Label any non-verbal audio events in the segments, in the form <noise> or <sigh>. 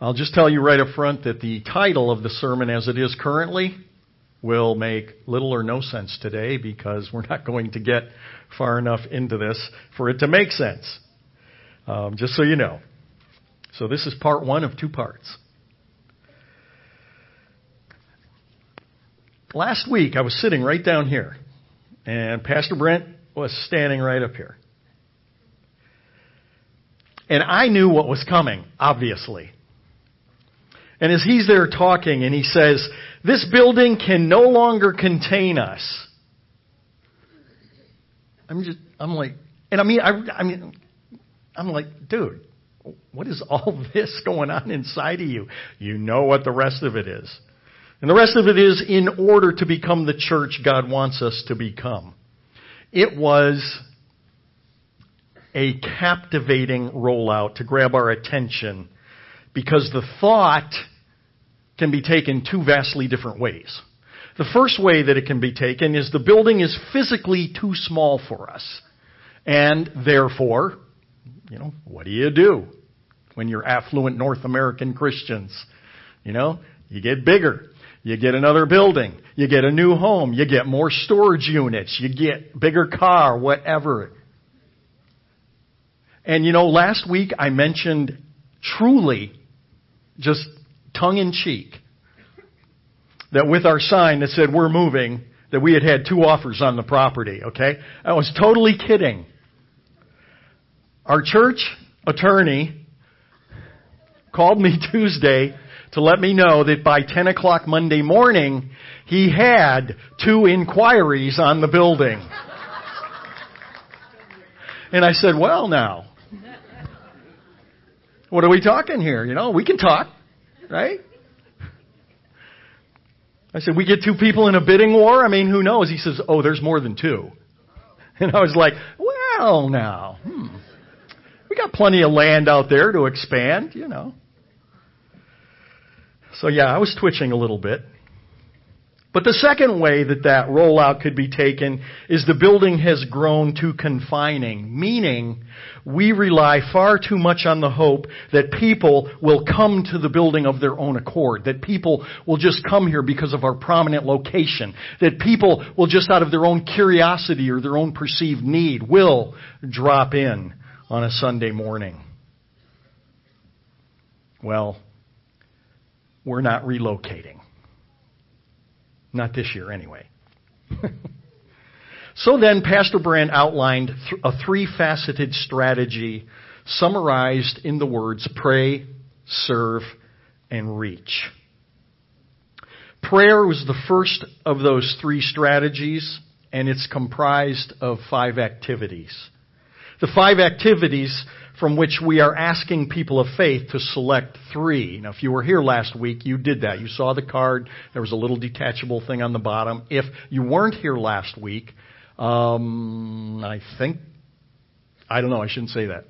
I'll just tell you right up front that the title of the sermon as it is currently will make little or no sense today because we're not going to get far enough into this for it to make sense. Um, just so you know. So this is part one of two parts. Last week I was sitting right down here, and Pastor Brent was standing right up here. And I knew what was coming, obviously. And as he's there talking and he says, this building can no longer contain us. I'm just, I'm like, and I mean, I, I mean, I'm like, dude, what is all <laughs> this going on inside of you? You know what the rest of it is. And the rest of it is in order to become the church God wants us to become. It was a captivating rollout to grab our attention because the thought can be taken two vastly different ways. The first way that it can be taken is the building is physically too small for us. And therefore, you know, what do you do when you're affluent North American Christians? You know, you get bigger. You get another building. You get a new home. You get more storage units. You get bigger car, whatever. And you know, last week I mentioned truly, just tongue in cheek, that with our sign that said we're moving, that we had had two offers on the property, okay? I was totally kidding. Our church attorney called me <laughs> Tuesday to let me know that by 10 o'clock Monday morning, he had two inquiries on the building. And I said, well now, what are we talking here? You know, we can talk, right? I said, we get two people in a bidding war? I mean, who knows? He says, oh, there's more than two. <laughs> And I was like, well now, hmm. We got plenty of land out there to expand, you know. So yeah, I was twitching a little bit. But the second way that that rollout could be taken is the building has grown too confining, meaning we rely far too much on the hope that people will come to the building of their own accord, that people will just come here because of our prominent location, that people will just out of their own curiosity or their own perceived need will drop in on a Sunday morning. Well, we're not relocating. Not this year, anyway. <laughs> so then, Pastor Brand outlined a three faceted strategy summarized in the words pray, serve, and reach. Prayer was the first of those three strategies, and it's comprised of five activities. The five activities from which we are asking people of faith to select three. Now, if you were here last week, you did that. You saw the card. There was a little detachable thing on the bottom. If you weren't here last week, um, I think, I don't know, I shouldn't say that.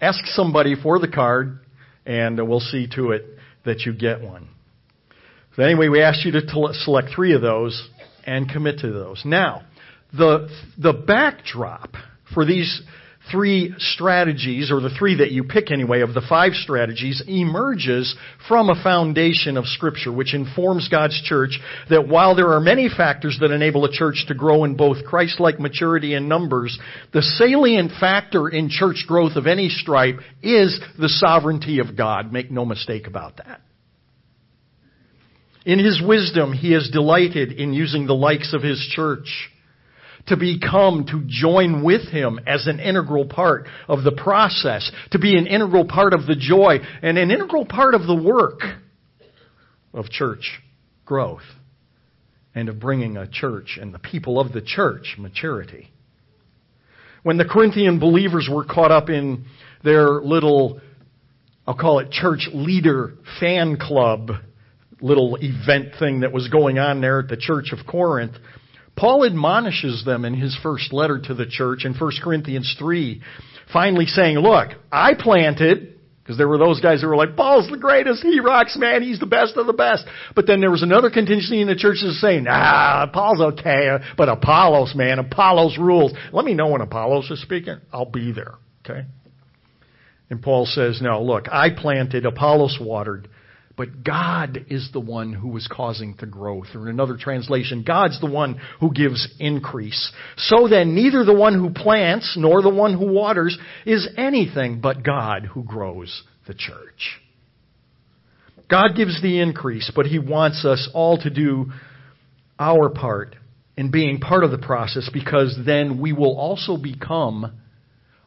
Ask somebody for the card, and we'll see to it that you get one. So anyway, we asked you to select three of those and commit to those. Now, the, the backdrop for these three strategies, or the three that you pick anyway, of the five strategies, emerges from a foundation of Scripture, which informs God's church that while there are many factors that enable a church to grow in both Christ-like maturity and numbers, the salient factor in church growth of any stripe is the sovereignty of God. Make no mistake about that. In His wisdom, He has delighted in using the likes of His church to become, to join with Him as an integral part of the process, to be an integral part of the joy, and an integral part of the work of church growth and of bringing a church and the people of the church maturity. When the Corinthian believers were caught up in their little, I'll call it church leader fan club little event thing that was going on there at the church of Corinth, Paul admonishes them in his first letter to the church in 1 Corinthians 3, finally saying, look, I planted, because there were those guys who were like, Paul's the greatest, he rocks, man, he's the best of the best. But then there was another contingency in the church that saying, ah, Paul's okay, but Apollos, man, Apollos rules. Let me know when Apollos is speaking. I'll be there, okay? And Paul says, no, look, I planted, Apollos watered, but God is the one who is causing the growth. Or in another translation, God's the one who gives increase. So then, neither the one who plants nor the one who waters is anything but God who grows the church. God gives the increase, but He wants us all to do our part in being part of the process because then we will also become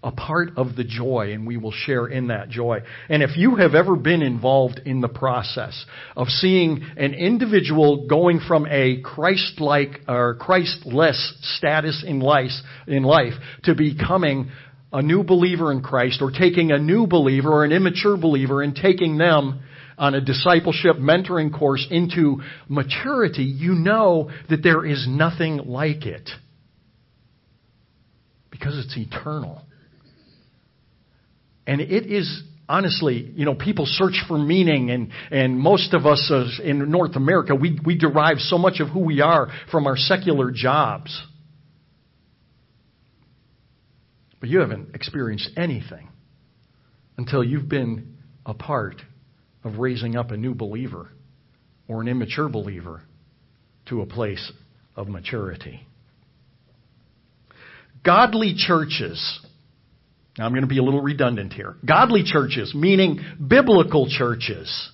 a part of the joy and we will share in that joy. And if you have ever been involved in the process of seeing an individual going from a Christ-like or Christ-less status in life, in life to becoming a new believer in Christ or taking a new believer or an immature believer and taking them on a discipleship mentoring course into maturity, you know that there is nothing like it. Because it's eternal. And it is honestly, you know, people search for meaning, and, and most of us in North America, we, we derive so much of who we are from our secular jobs. But you haven't experienced anything until you've been a part of raising up a new believer or an immature believer to a place of maturity. Godly churches now, I'm going to be a little redundant here. Godly churches, meaning biblical churches,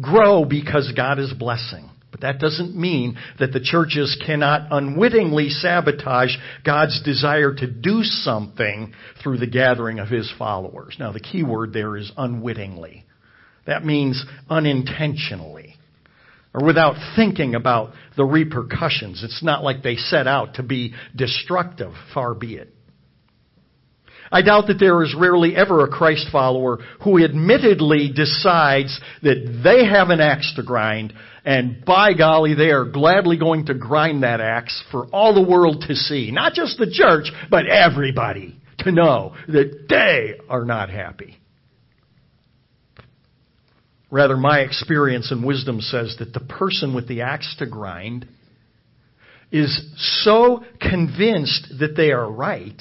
grow because God is blessing. But that doesn't mean that the churches cannot unwittingly sabotage God's desire to do something through the gathering of His followers. Now, the key word there is unwittingly. That means unintentionally or without thinking about the repercussions. It's not like they set out to be destructive, far be it. I doubt that there is rarely ever a Christ follower who admittedly decides that they have an axe to grind, and by golly, they are gladly going to grind that axe for all the world to see. Not just the church, but everybody to know that they are not happy. Rather, my experience and wisdom says that the person with the axe to grind is so convinced that they are right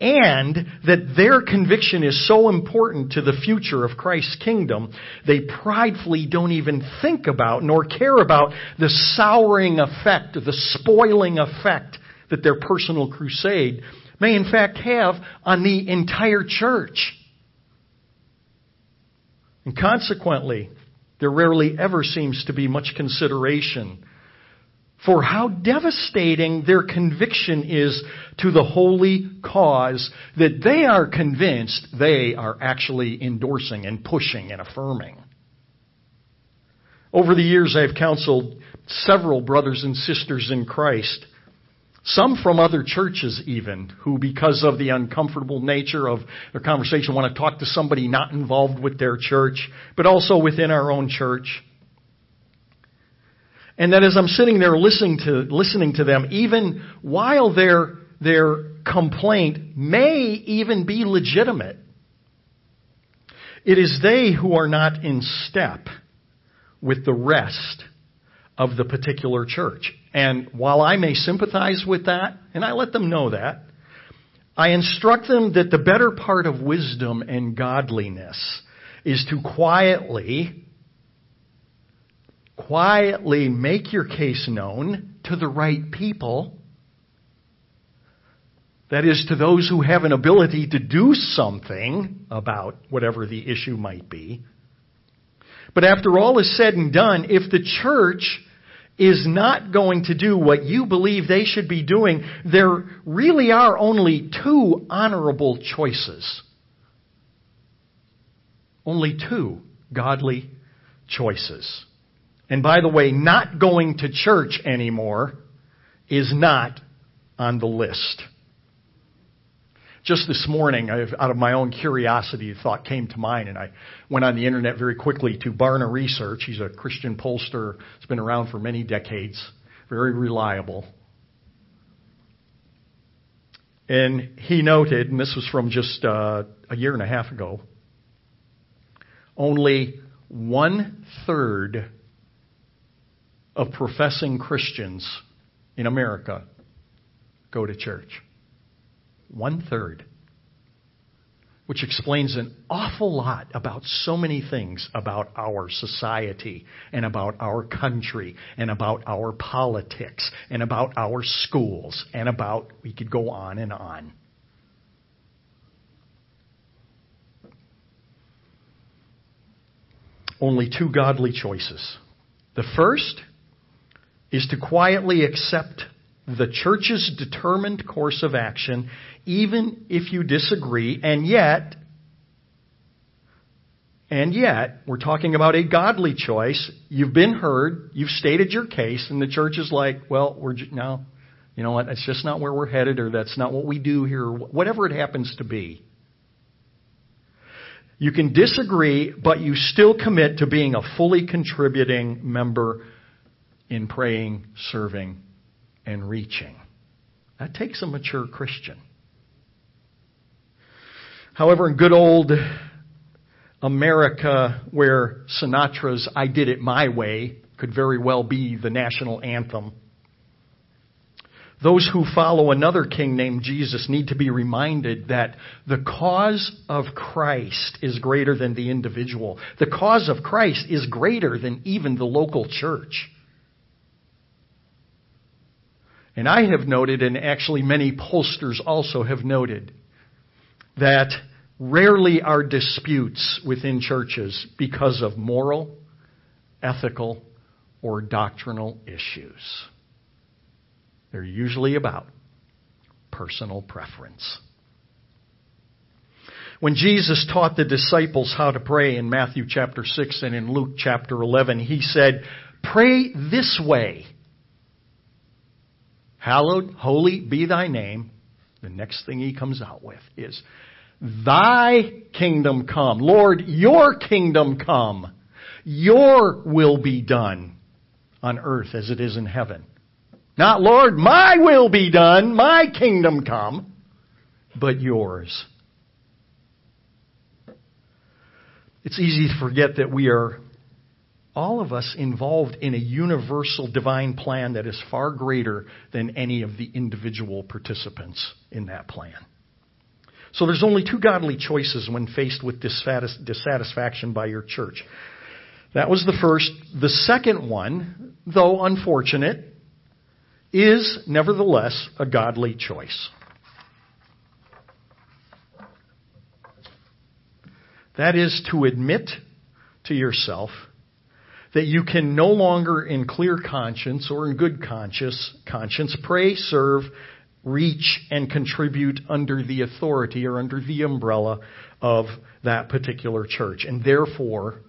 and that their conviction is so important to the future of Christ's kingdom, they pridefully don't even think about nor care about the souring effect, the spoiling effect that their personal crusade may in fact have on the entire church. And consequently, there rarely ever seems to be much consideration for how devastating their conviction is to the holy cause that they are convinced they are actually endorsing and pushing and affirming. Over the years, I've counseled several brothers and sisters in Christ, some from other churches even, who, because of the uncomfortable nature of their conversation, want to talk to somebody not involved with their church, but also within our own church. And that as I'm sitting there listening to, listening to them, even while their, their complaint may even be legitimate, it is they who are not in step with the rest of the particular church. And while I may sympathize with that, and I let them know that, I instruct them that the better part of wisdom and godliness is to quietly quietly make your case known to the right people. That is, to those who have an ability to do something about whatever the issue might be. But after all is said and done, if the church is not going to do what you believe they should be doing, there really are only two honorable choices. Only two godly choices. And by the way, not going to church anymore is not on the list. Just this morning, out of my own curiosity, a thought came to mind, and I went on the internet very quickly to Barna Research. He's a Christian pollster, he's been around for many decades, very reliable. And he noted, and this was from just uh, a year and a half ago, only one third of professing Christians in America go to church. One third. which explains an awful lot about so many things about our society and about our country and about our politics and about our schools and about, we could go on and on. Only two godly choices. The first is to quietly accept the church's determined course of action, even if you disagree, and yet, and yet, we're talking about a godly choice. You've been heard, you've stated your case, and the church is like, well, we're no, you know what, that's just not where we're headed, or that's not what we do here, or whatever it happens to be. You can disagree, but you still commit to being a fully contributing member in praying, serving, and reaching. That takes a mature Christian. However, in good old America, where Sinatra's I Did It My Way could very well be the national anthem, those who follow another king named Jesus need to be reminded that the cause of Christ is greater than the individual. The cause of Christ is greater than even the local church. And I have noted, and actually many pollsters also have noted, that rarely are disputes within churches because of moral, ethical, or doctrinal issues. They're usually about personal preference. When Jesus taught the disciples how to pray in Matthew chapter 6 and in Luke chapter 11, he said, Pray this way. Hallowed, holy be thy name. The next thing he comes out with is, Thy kingdom come. Lord, your kingdom come. Your will be done on earth as it is in heaven. Not, Lord, my will be done, my kingdom come, but yours. It's easy to forget that we are all of us involved in a universal divine plan that is far greater than any of the individual participants in that plan. So there's only two godly choices when faced with dissatisfaction by your church. That was the first. The second one, though unfortunate, is nevertheless a godly choice. That is to admit to yourself that you can no longer in clear conscience or in good conscience, conscience pray, serve, reach, and contribute under the authority or under the umbrella of that particular church. And therefore,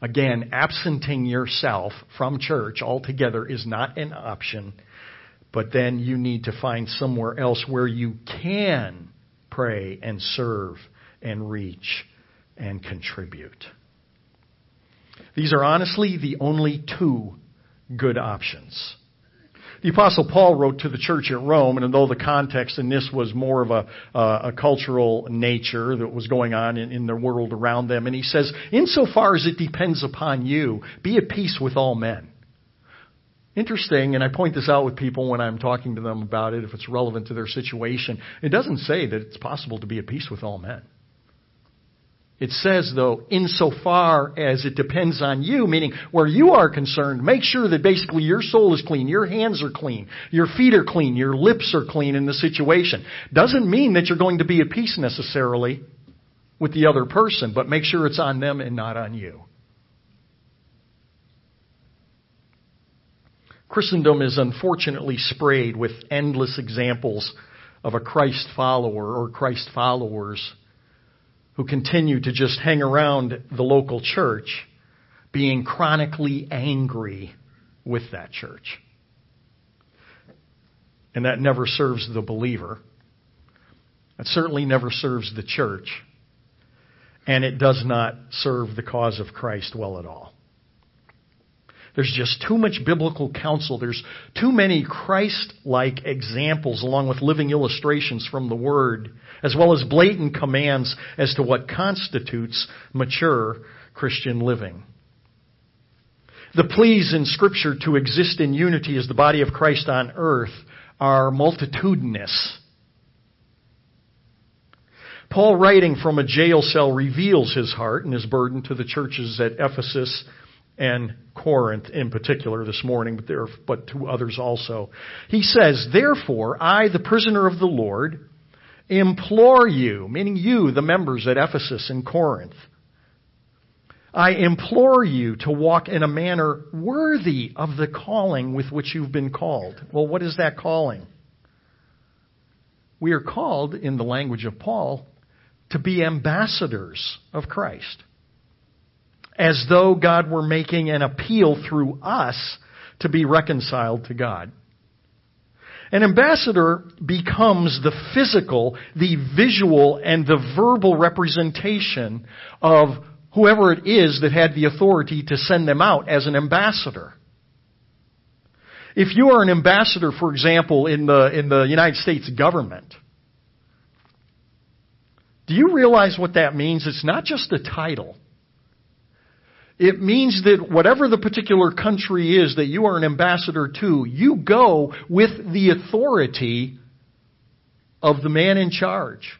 again, absenting yourself from church altogether is not an option, but then you need to find somewhere else where you can pray and serve and reach and contribute. These are honestly the only two good options. The Apostle Paul wrote to the church at Rome, and although the context in this was more of a, uh, a cultural nature that was going on in, in the world around them, and he says, Insofar as it depends upon you, be at peace with all men. Interesting, and I point this out with people when I'm talking to them about it, if it's relevant to their situation. It doesn't say that it's possible to be at peace with all men. It says, though, insofar as it depends on you, meaning where you are concerned, make sure that basically your soul is clean, your hands are clean, your feet are clean, your lips are clean in the situation. Doesn't mean that you're going to be at peace necessarily with the other person, but make sure it's on them and not on you. Christendom is unfortunately sprayed with endless examples of a Christ follower or Christ followers who continue to just hang around the local church being chronically angry with that church. And that never serves the believer. It certainly never serves the church. And it does not serve the cause of Christ well at all. There's just too much biblical counsel. There's too many Christ like examples, along with living illustrations from the Word, as well as blatant commands as to what constitutes mature Christian living. The pleas in Scripture to exist in unity as the body of Christ on earth are multitudinous. Paul, writing from a jail cell, reveals his heart and his burden to the churches at Ephesus and Corinth in particular this morning, but there, are, but to others also. He says, "Therefore, I, the prisoner of the Lord, implore you, meaning you, the members at Ephesus and Corinth, I implore you to walk in a manner worthy of the calling with which you've been called." Well, what is that calling? We are called, in the language of Paul, to be ambassadors of Christ as though God were making an appeal through us to be reconciled to God. An ambassador becomes the physical, the visual, and the verbal representation of whoever it is that had the authority to send them out as an ambassador. If you are an ambassador, for example, in the, in the United States government, do you realize what that means? It's not just a title. It means that whatever the particular country is that you are an ambassador to, you go with the authority of the man in charge,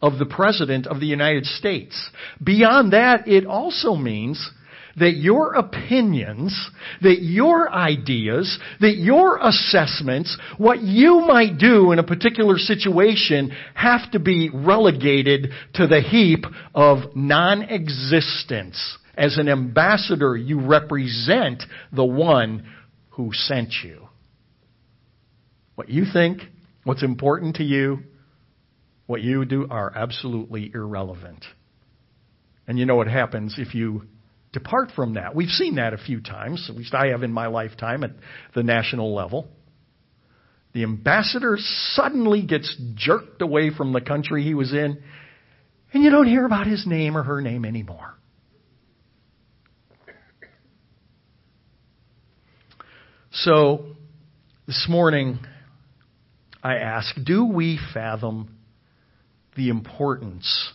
of the President of the United States. Beyond that, it also means that your opinions, that your ideas, that your assessments, what you might do in a particular situation have to be relegated to the heap of non-existence as an ambassador, you represent the one who sent you. What you think, what's important to you, what you do are absolutely irrelevant. And you know what happens if you depart from that. We've seen that a few times, at least I have in my lifetime at the national level. The ambassador suddenly gets jerked away from the country he was in, and you don't hear about his name or her name anymore. So, this morning, I ask do we fathom the importance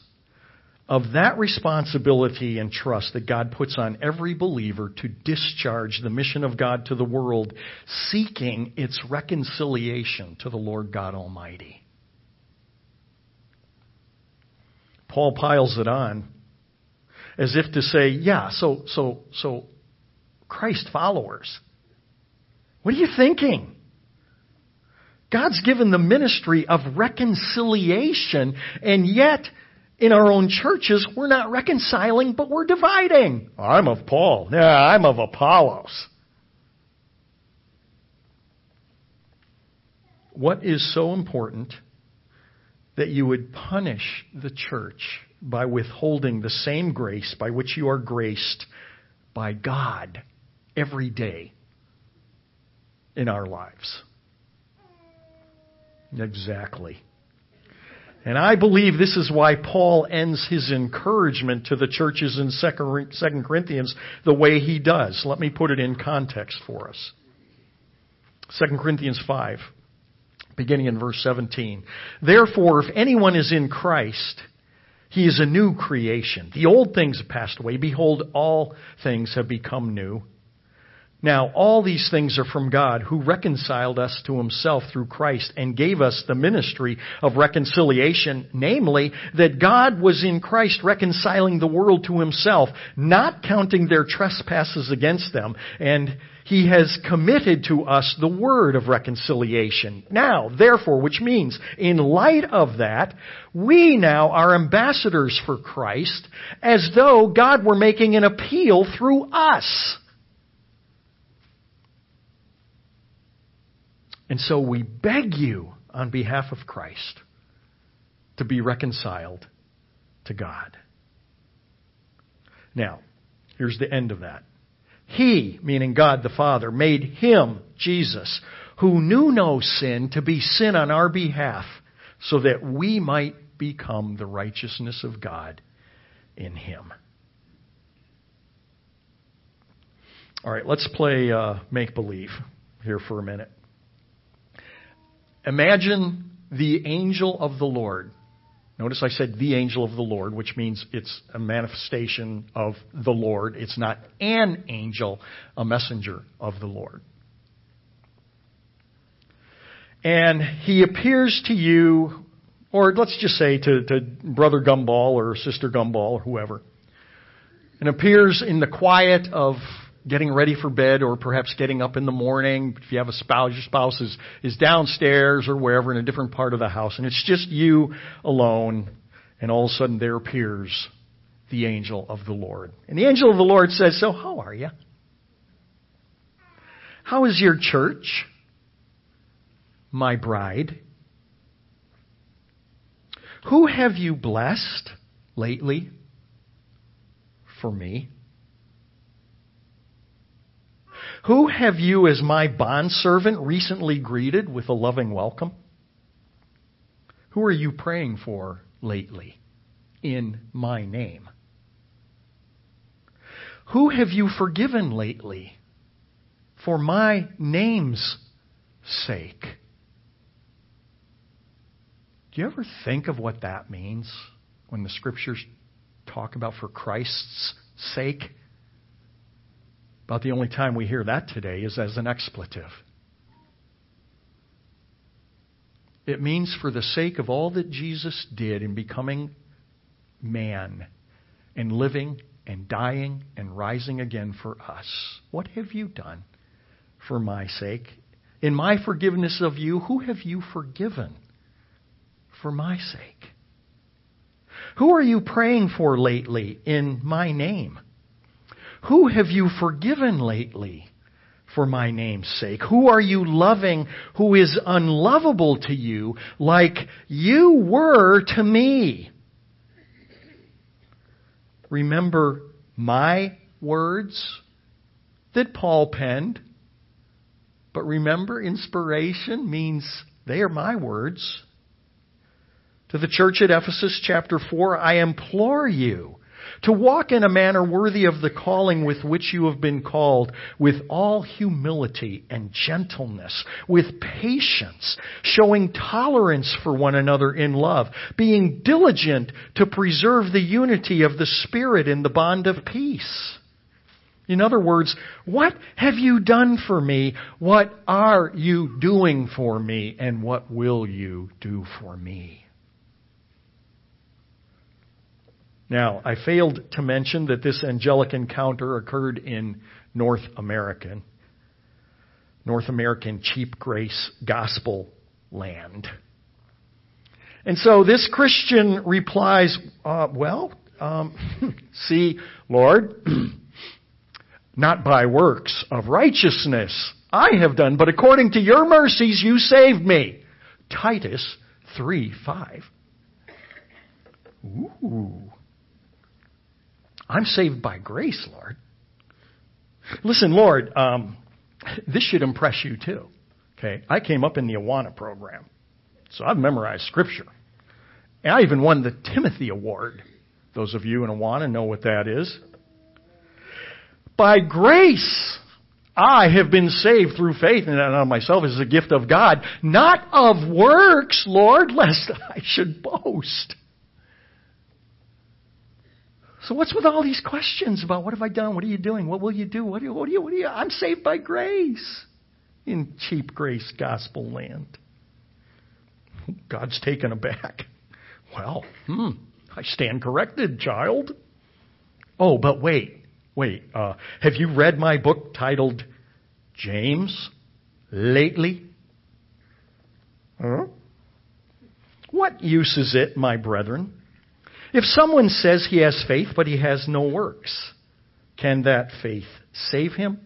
of that responsibility and trust that God puts on every believer to discharge the mission of God to the world, seeking its reconciliation to the Lord God Almighty? Paul piles it on as if to say, yeah, so, so, so Christ followers what are you thinking? God's given the ministry of reconciliation, and yet in our own churches, we're not reconciling, but we're dividing. I'm of Paul. Yeah, I'm of Apollos. What is so important that you would punish the church by withholding the same grace by which you are graced by God every day? In our lives. Exactly. And I believe this is why Paul ends his encouragement to the churches in 2 Corinthians the way he does. Let me put it in context for us. 2 Corinthians 5, beginning in verse 17. Therefore, if anyone is in Christ, he is a new creation. The old things have passed away. Behold, all things have become new. Now, all these things are from God who reconciled us to himself through Christ and gave us the ministry of reconciliation, namely, that God was in Christ reconciling the world to himself, not counting their trespasses against them, and he has committed to us the word of reconciliation. Now, therefore, which means, in light of that, we now are ambassadors for Christ, as though God were making an appeal through us. And so we beg you on behalf of Christ to be reconciled to God. Now, here's the end of that. He, meaning God the Father, made him, Jesus, who knew no sin, to be sin on our behalf, so that we might become the righteousness of God in him. All right, let's play uh, make believe here for a minute. Imagine the angel of the Lord. Notice I said the angel of the Lord, which means it's a manifestation of the Lord. It's not an angel, a messenger of the Lord. And he appears to you or let's just say to, to Brother Gumball or Sister Gumball or whoever, and appears in the quiet of getting ready for bed or perhaps getting up in the morning. If you have a spouse, your spouse is, is downstairs or wherever in a different part of the house, and it's just you alone, and all of a sudden there appears the angel of the Lord. And the angel of the Lord says, So, how are you? How is your church, my bride? Who have you blessed lately for me? Who have you, as my bondservant, recently greeted with a loving welcome? Who are you praying for lately in my name? Who have you forgiven lately for my name's sake? Do you ever think of what that means when the scriptures talk about for Christ's sake? About the only time we hear that today is as an expletive. It means for the sake of all that Jesus did in becoming man and living and dying and rising again for us. What have you done for my sake? In my forgiveness of you, who have you forgiven for my sake? Who are you praying for lately in my name? Who have you forgiven lately for my name's sake? Who are you loving who is unlovable to you like you were to me? Remember my words that Paul penned. But remember, inspiration means they are my words. To the church at Ephesus, chapter 4, I implore you to walk in a manner worthy of the calling with which you have been called, with all humility and gentleness, with patience, showing tolerance for one another in love, being diligent to preserve the unity of the Spirit in the bond of peace. In other words, what have you done for me? What are you doing for me? And what will you do for me? Now, I failed to mention that this angelic encounter occurred in North American, North American cheap grace gospel land. And so this Christian replies, uh, Well, um, <laughs> see, Lord, <clears throat> not by works of righteousness I have done, but according to your mercies you saved me. Titus 3 5. Ooh. I'm saved by grace, Lord. Listen, Lord, um, this should impress you too. Okay, I came up in the Awana program, so I've memorized Scripture, and I even won the Timothy Award. Those of you in Awana know what that is. By grace, I have been saved through faith, and not myself is a gift of God, not of works, Lord, <laughs> lest I should boast. So what's with all these questions about what have I done? What are you doing? What will you do? What do you, what you, what you? I'm saved by grace in cheap grace gospel land. God's taken aback. Well, hmm, I stand corrected, child. Oh, but wait, wait. Uh, have you read my book titled James lately? Huh? What use is it, my brethren? If someone says he has faith but he has no works, can that faith save him?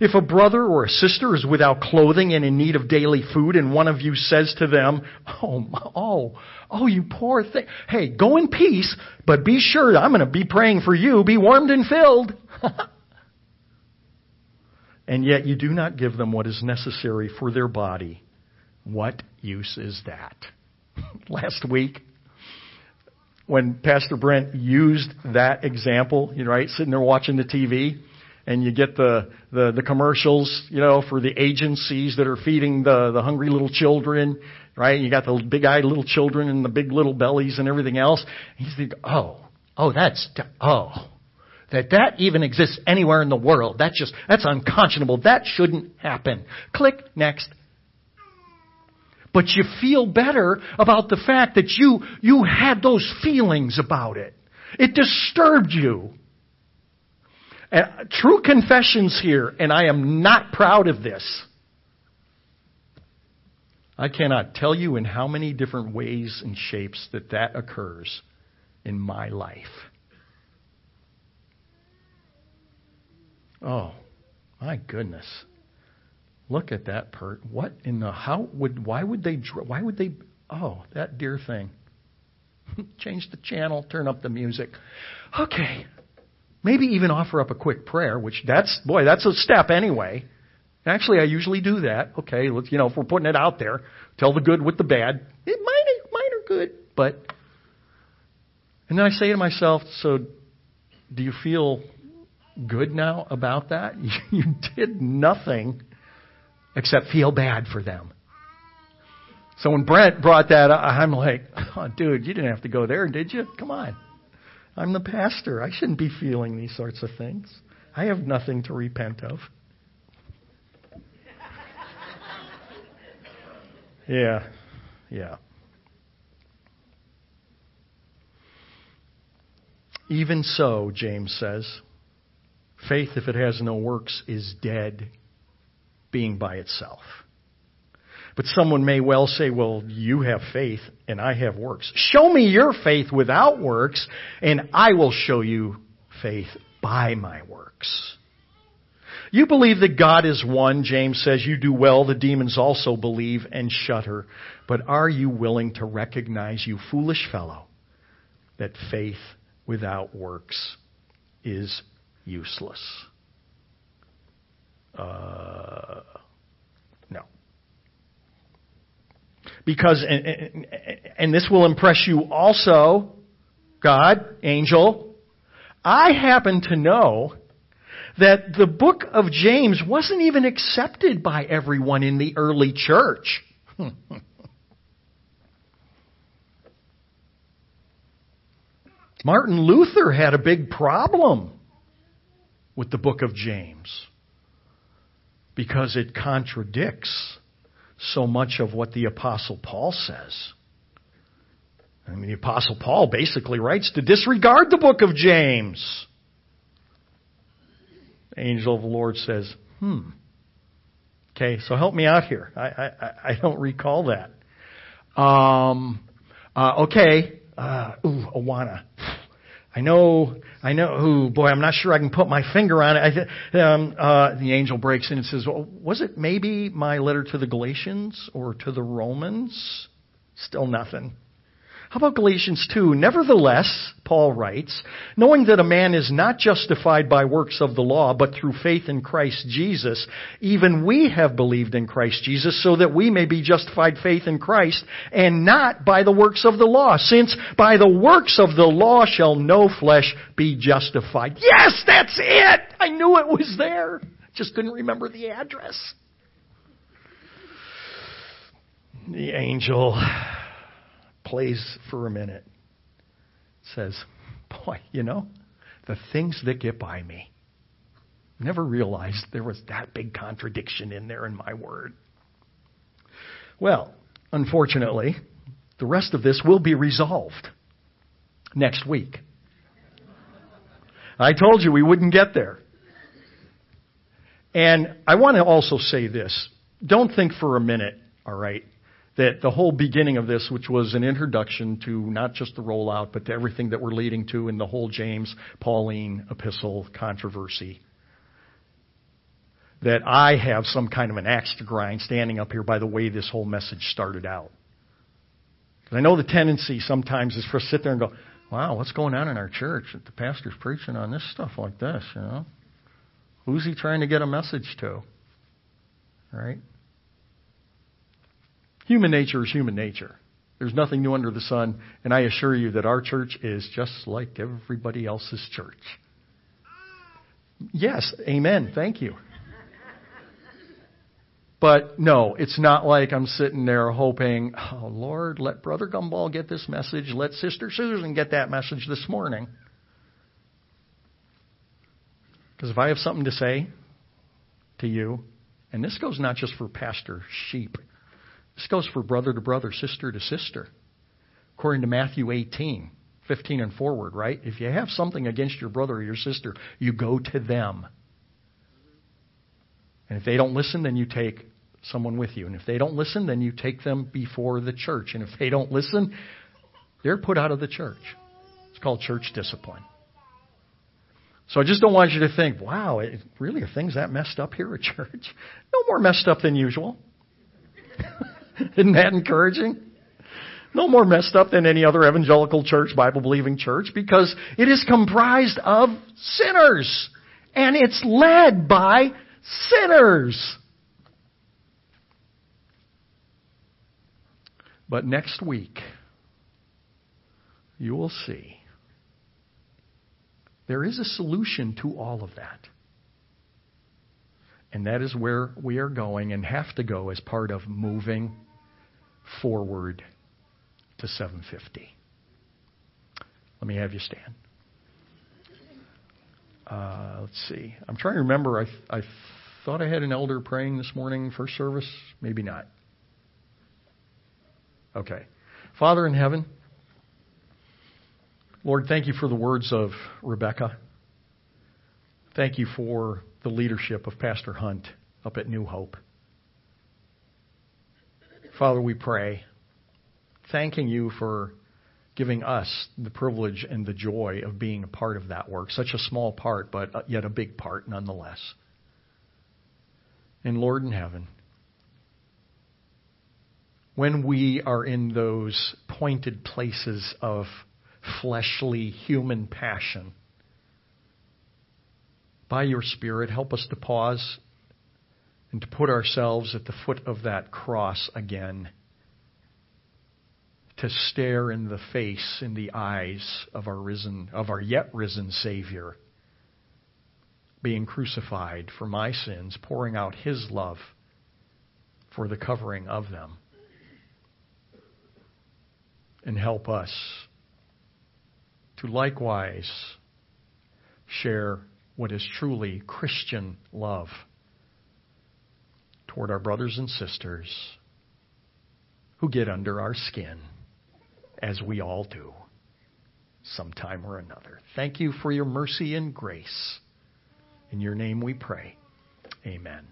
If a brother or a sister is without clothing and in need of daily food, and one of you says to them, Oh, oh, oh, you poor thing. Hey, go in peace, but be sure I'm going to be praying for you. Be warmed and filled. <laughs> and yet you do not give them what is necessary for their body. What use is that? <laughs> Last week, when Pastor Brent used that example, you know, right, sitting there watching the TV, and you get the, the, the commercials, you know, for the agencies that are feeding the, the hungry little children, right? You got the big eyed little children and the big little bellies and everything else. And you think, oh, oh, that's, oh, that that even exists anywhere in the world. That's just, that's unconscionable. That shouldn't happen. Click, next. But you feel better about the fact that you, you had those feelings about it. It disturbed you. And true confessions here, and I am not proud of this. I cannot tell you in how many different ways and shapes that that occurs in my life. Oh, my goodness. Look at that pert. What in the how would why would they why would they oh, that dear thing. <laughs> Change the channel, turn up the music. Okay. Maybe even offer up a quick prayer, which that's boy, that's a step anyway. Actually, I usually do that. Okay, let's you know, if we're putting it out there, tell the good with the bad. It mine, mine are good, but and then I say to myself, so do you feel good now about that? <laughs> You did nothing except feel bad for them. So when Brent brought that up, I'm like, oh, dude, you didn't have to go there, did you? Come on. I'm the pastor. I shouldn't be feeling these sorts of things. I have nothing to repent of. Yeah, yeah. Even so, James says, faith, if it has no works, is dead being by itself. But someone may well say, well, you have faith and I have works. Show me your faith without works and I will show you faith by my works. You believe that God is one, James says, you do well, the demons also believe and shudder. But are you willing to recognize, you foolish fellow, that faith without works is useless? Uh, no. Because, and, and, and this will impress you also, God, angel, I happen to know that the book of James wasn't even accepted by everyone in the early church. <laughs> Martin Luther had a big problem with the book of James because it contradicts so much of what the Apostle Paul says. I mean, the Apostle Paul basically writes to disregard the book of James. The angel of the Lord says, hmm. Okay, so help me out here. I, I, I don't recall that. Um, uh, okay, uh, ooh, Awana. I know, I know, ooh, boy, I'm not sure I can put my finger on it. I, um, uh, the angel breaks in and says, well, was it maybe my letter to the Galatians or to the Romans? Still nothing. How about Galatians 2? Nevertheless, Paul writes, knowing that a man is not justified by works of the law, but through faith in Christ Jesus, even we have believed in Christ Jesus so that we may be justified faith in Christ and not by the works of the law, since by the works of the law shall no flesh be justified. Yes, that's it! I knew it was there. Just couldn't remember the address. The angel plays for a minute. Says, Boy, you know, the things that get by me. Never realized there was that big contradiction in there in my word. Well, unfortunately, the rest of this will be resolved next week. I told you we wouldn't get there. And I want to also say this. Don't think for a minute, all right, that the whole beginning of this, which was an introduction to not just the rollout, but to everything that we're leading to in the whole James Pauline epistle controversy, that I have some kind of an axe to grind standing up here by the way this whole message started out. Because I know the tendency sometimes is for us to sit there and go, wow, what's going on in our church? That the pastor's preaching on this stuff like this, you know? Who's he trying to get a message to? Right? Human nature is human nature. There's nothing new under the sun, and I assure you that our church is just like everybody else's church. Yes, amen. Thank you. But no, it's not like I'm sitting there hoping, oh Lord, let Brother Gumball get this message, let Sister Susan get that message this morning. Because if I have something to say to you, and this goes not just for Pastor Sheep, This goes for brother to brother, sister to sister. According to Matthew 18, 15 and forward, right? If you have something against your brother or your sister, you go to them. And if they don't listen, then you take someone with you. And if they don't listen, then you take them before the church. And if they don't listen, they're put out of the church. It's called church discipline. So I just don't want you to think, wow, it, really are things that messed up here at <laughs> church? No more messed up than usual. <laughs> Isn't that encouraging? No more messed up than any other evangelical church, Bible believing church, because it is comprised of sinners. And it's led by sinners. But next week, you will see there is a solution to all of that. And that is where we are going and have to go as part of moving forward to 750. Let me have you stand. Uh, let's see. I'm trying to remember. I, I thought I had an elder praying this morning, first service. Maybe not. Okay. Father in heaven, Lord, thank you for the words of Rebecca. Thank you for the leadership of Pastor Hunt up at New Hope. Father, we pray, thanking you for giving us the privilege and the joy of being a part of that work. Such a small part, but yet a big part nonetheless. And Lord in heaven, when we are in those pointed places of fleshly human passion, by your Spirit, help us to pause and to put ourselves at the foot of that cross again, to stare in the face, in the eyes of our risen, of our yet risen Savior, being crucified for my sins, pouring out His love for the covering of them. And help us to likewise share what is truly Christian love toward our brothers and sisters who get under our skin, as we all do, sometime or another. Thank you for your mercy and grace. In your name we pray. Amen.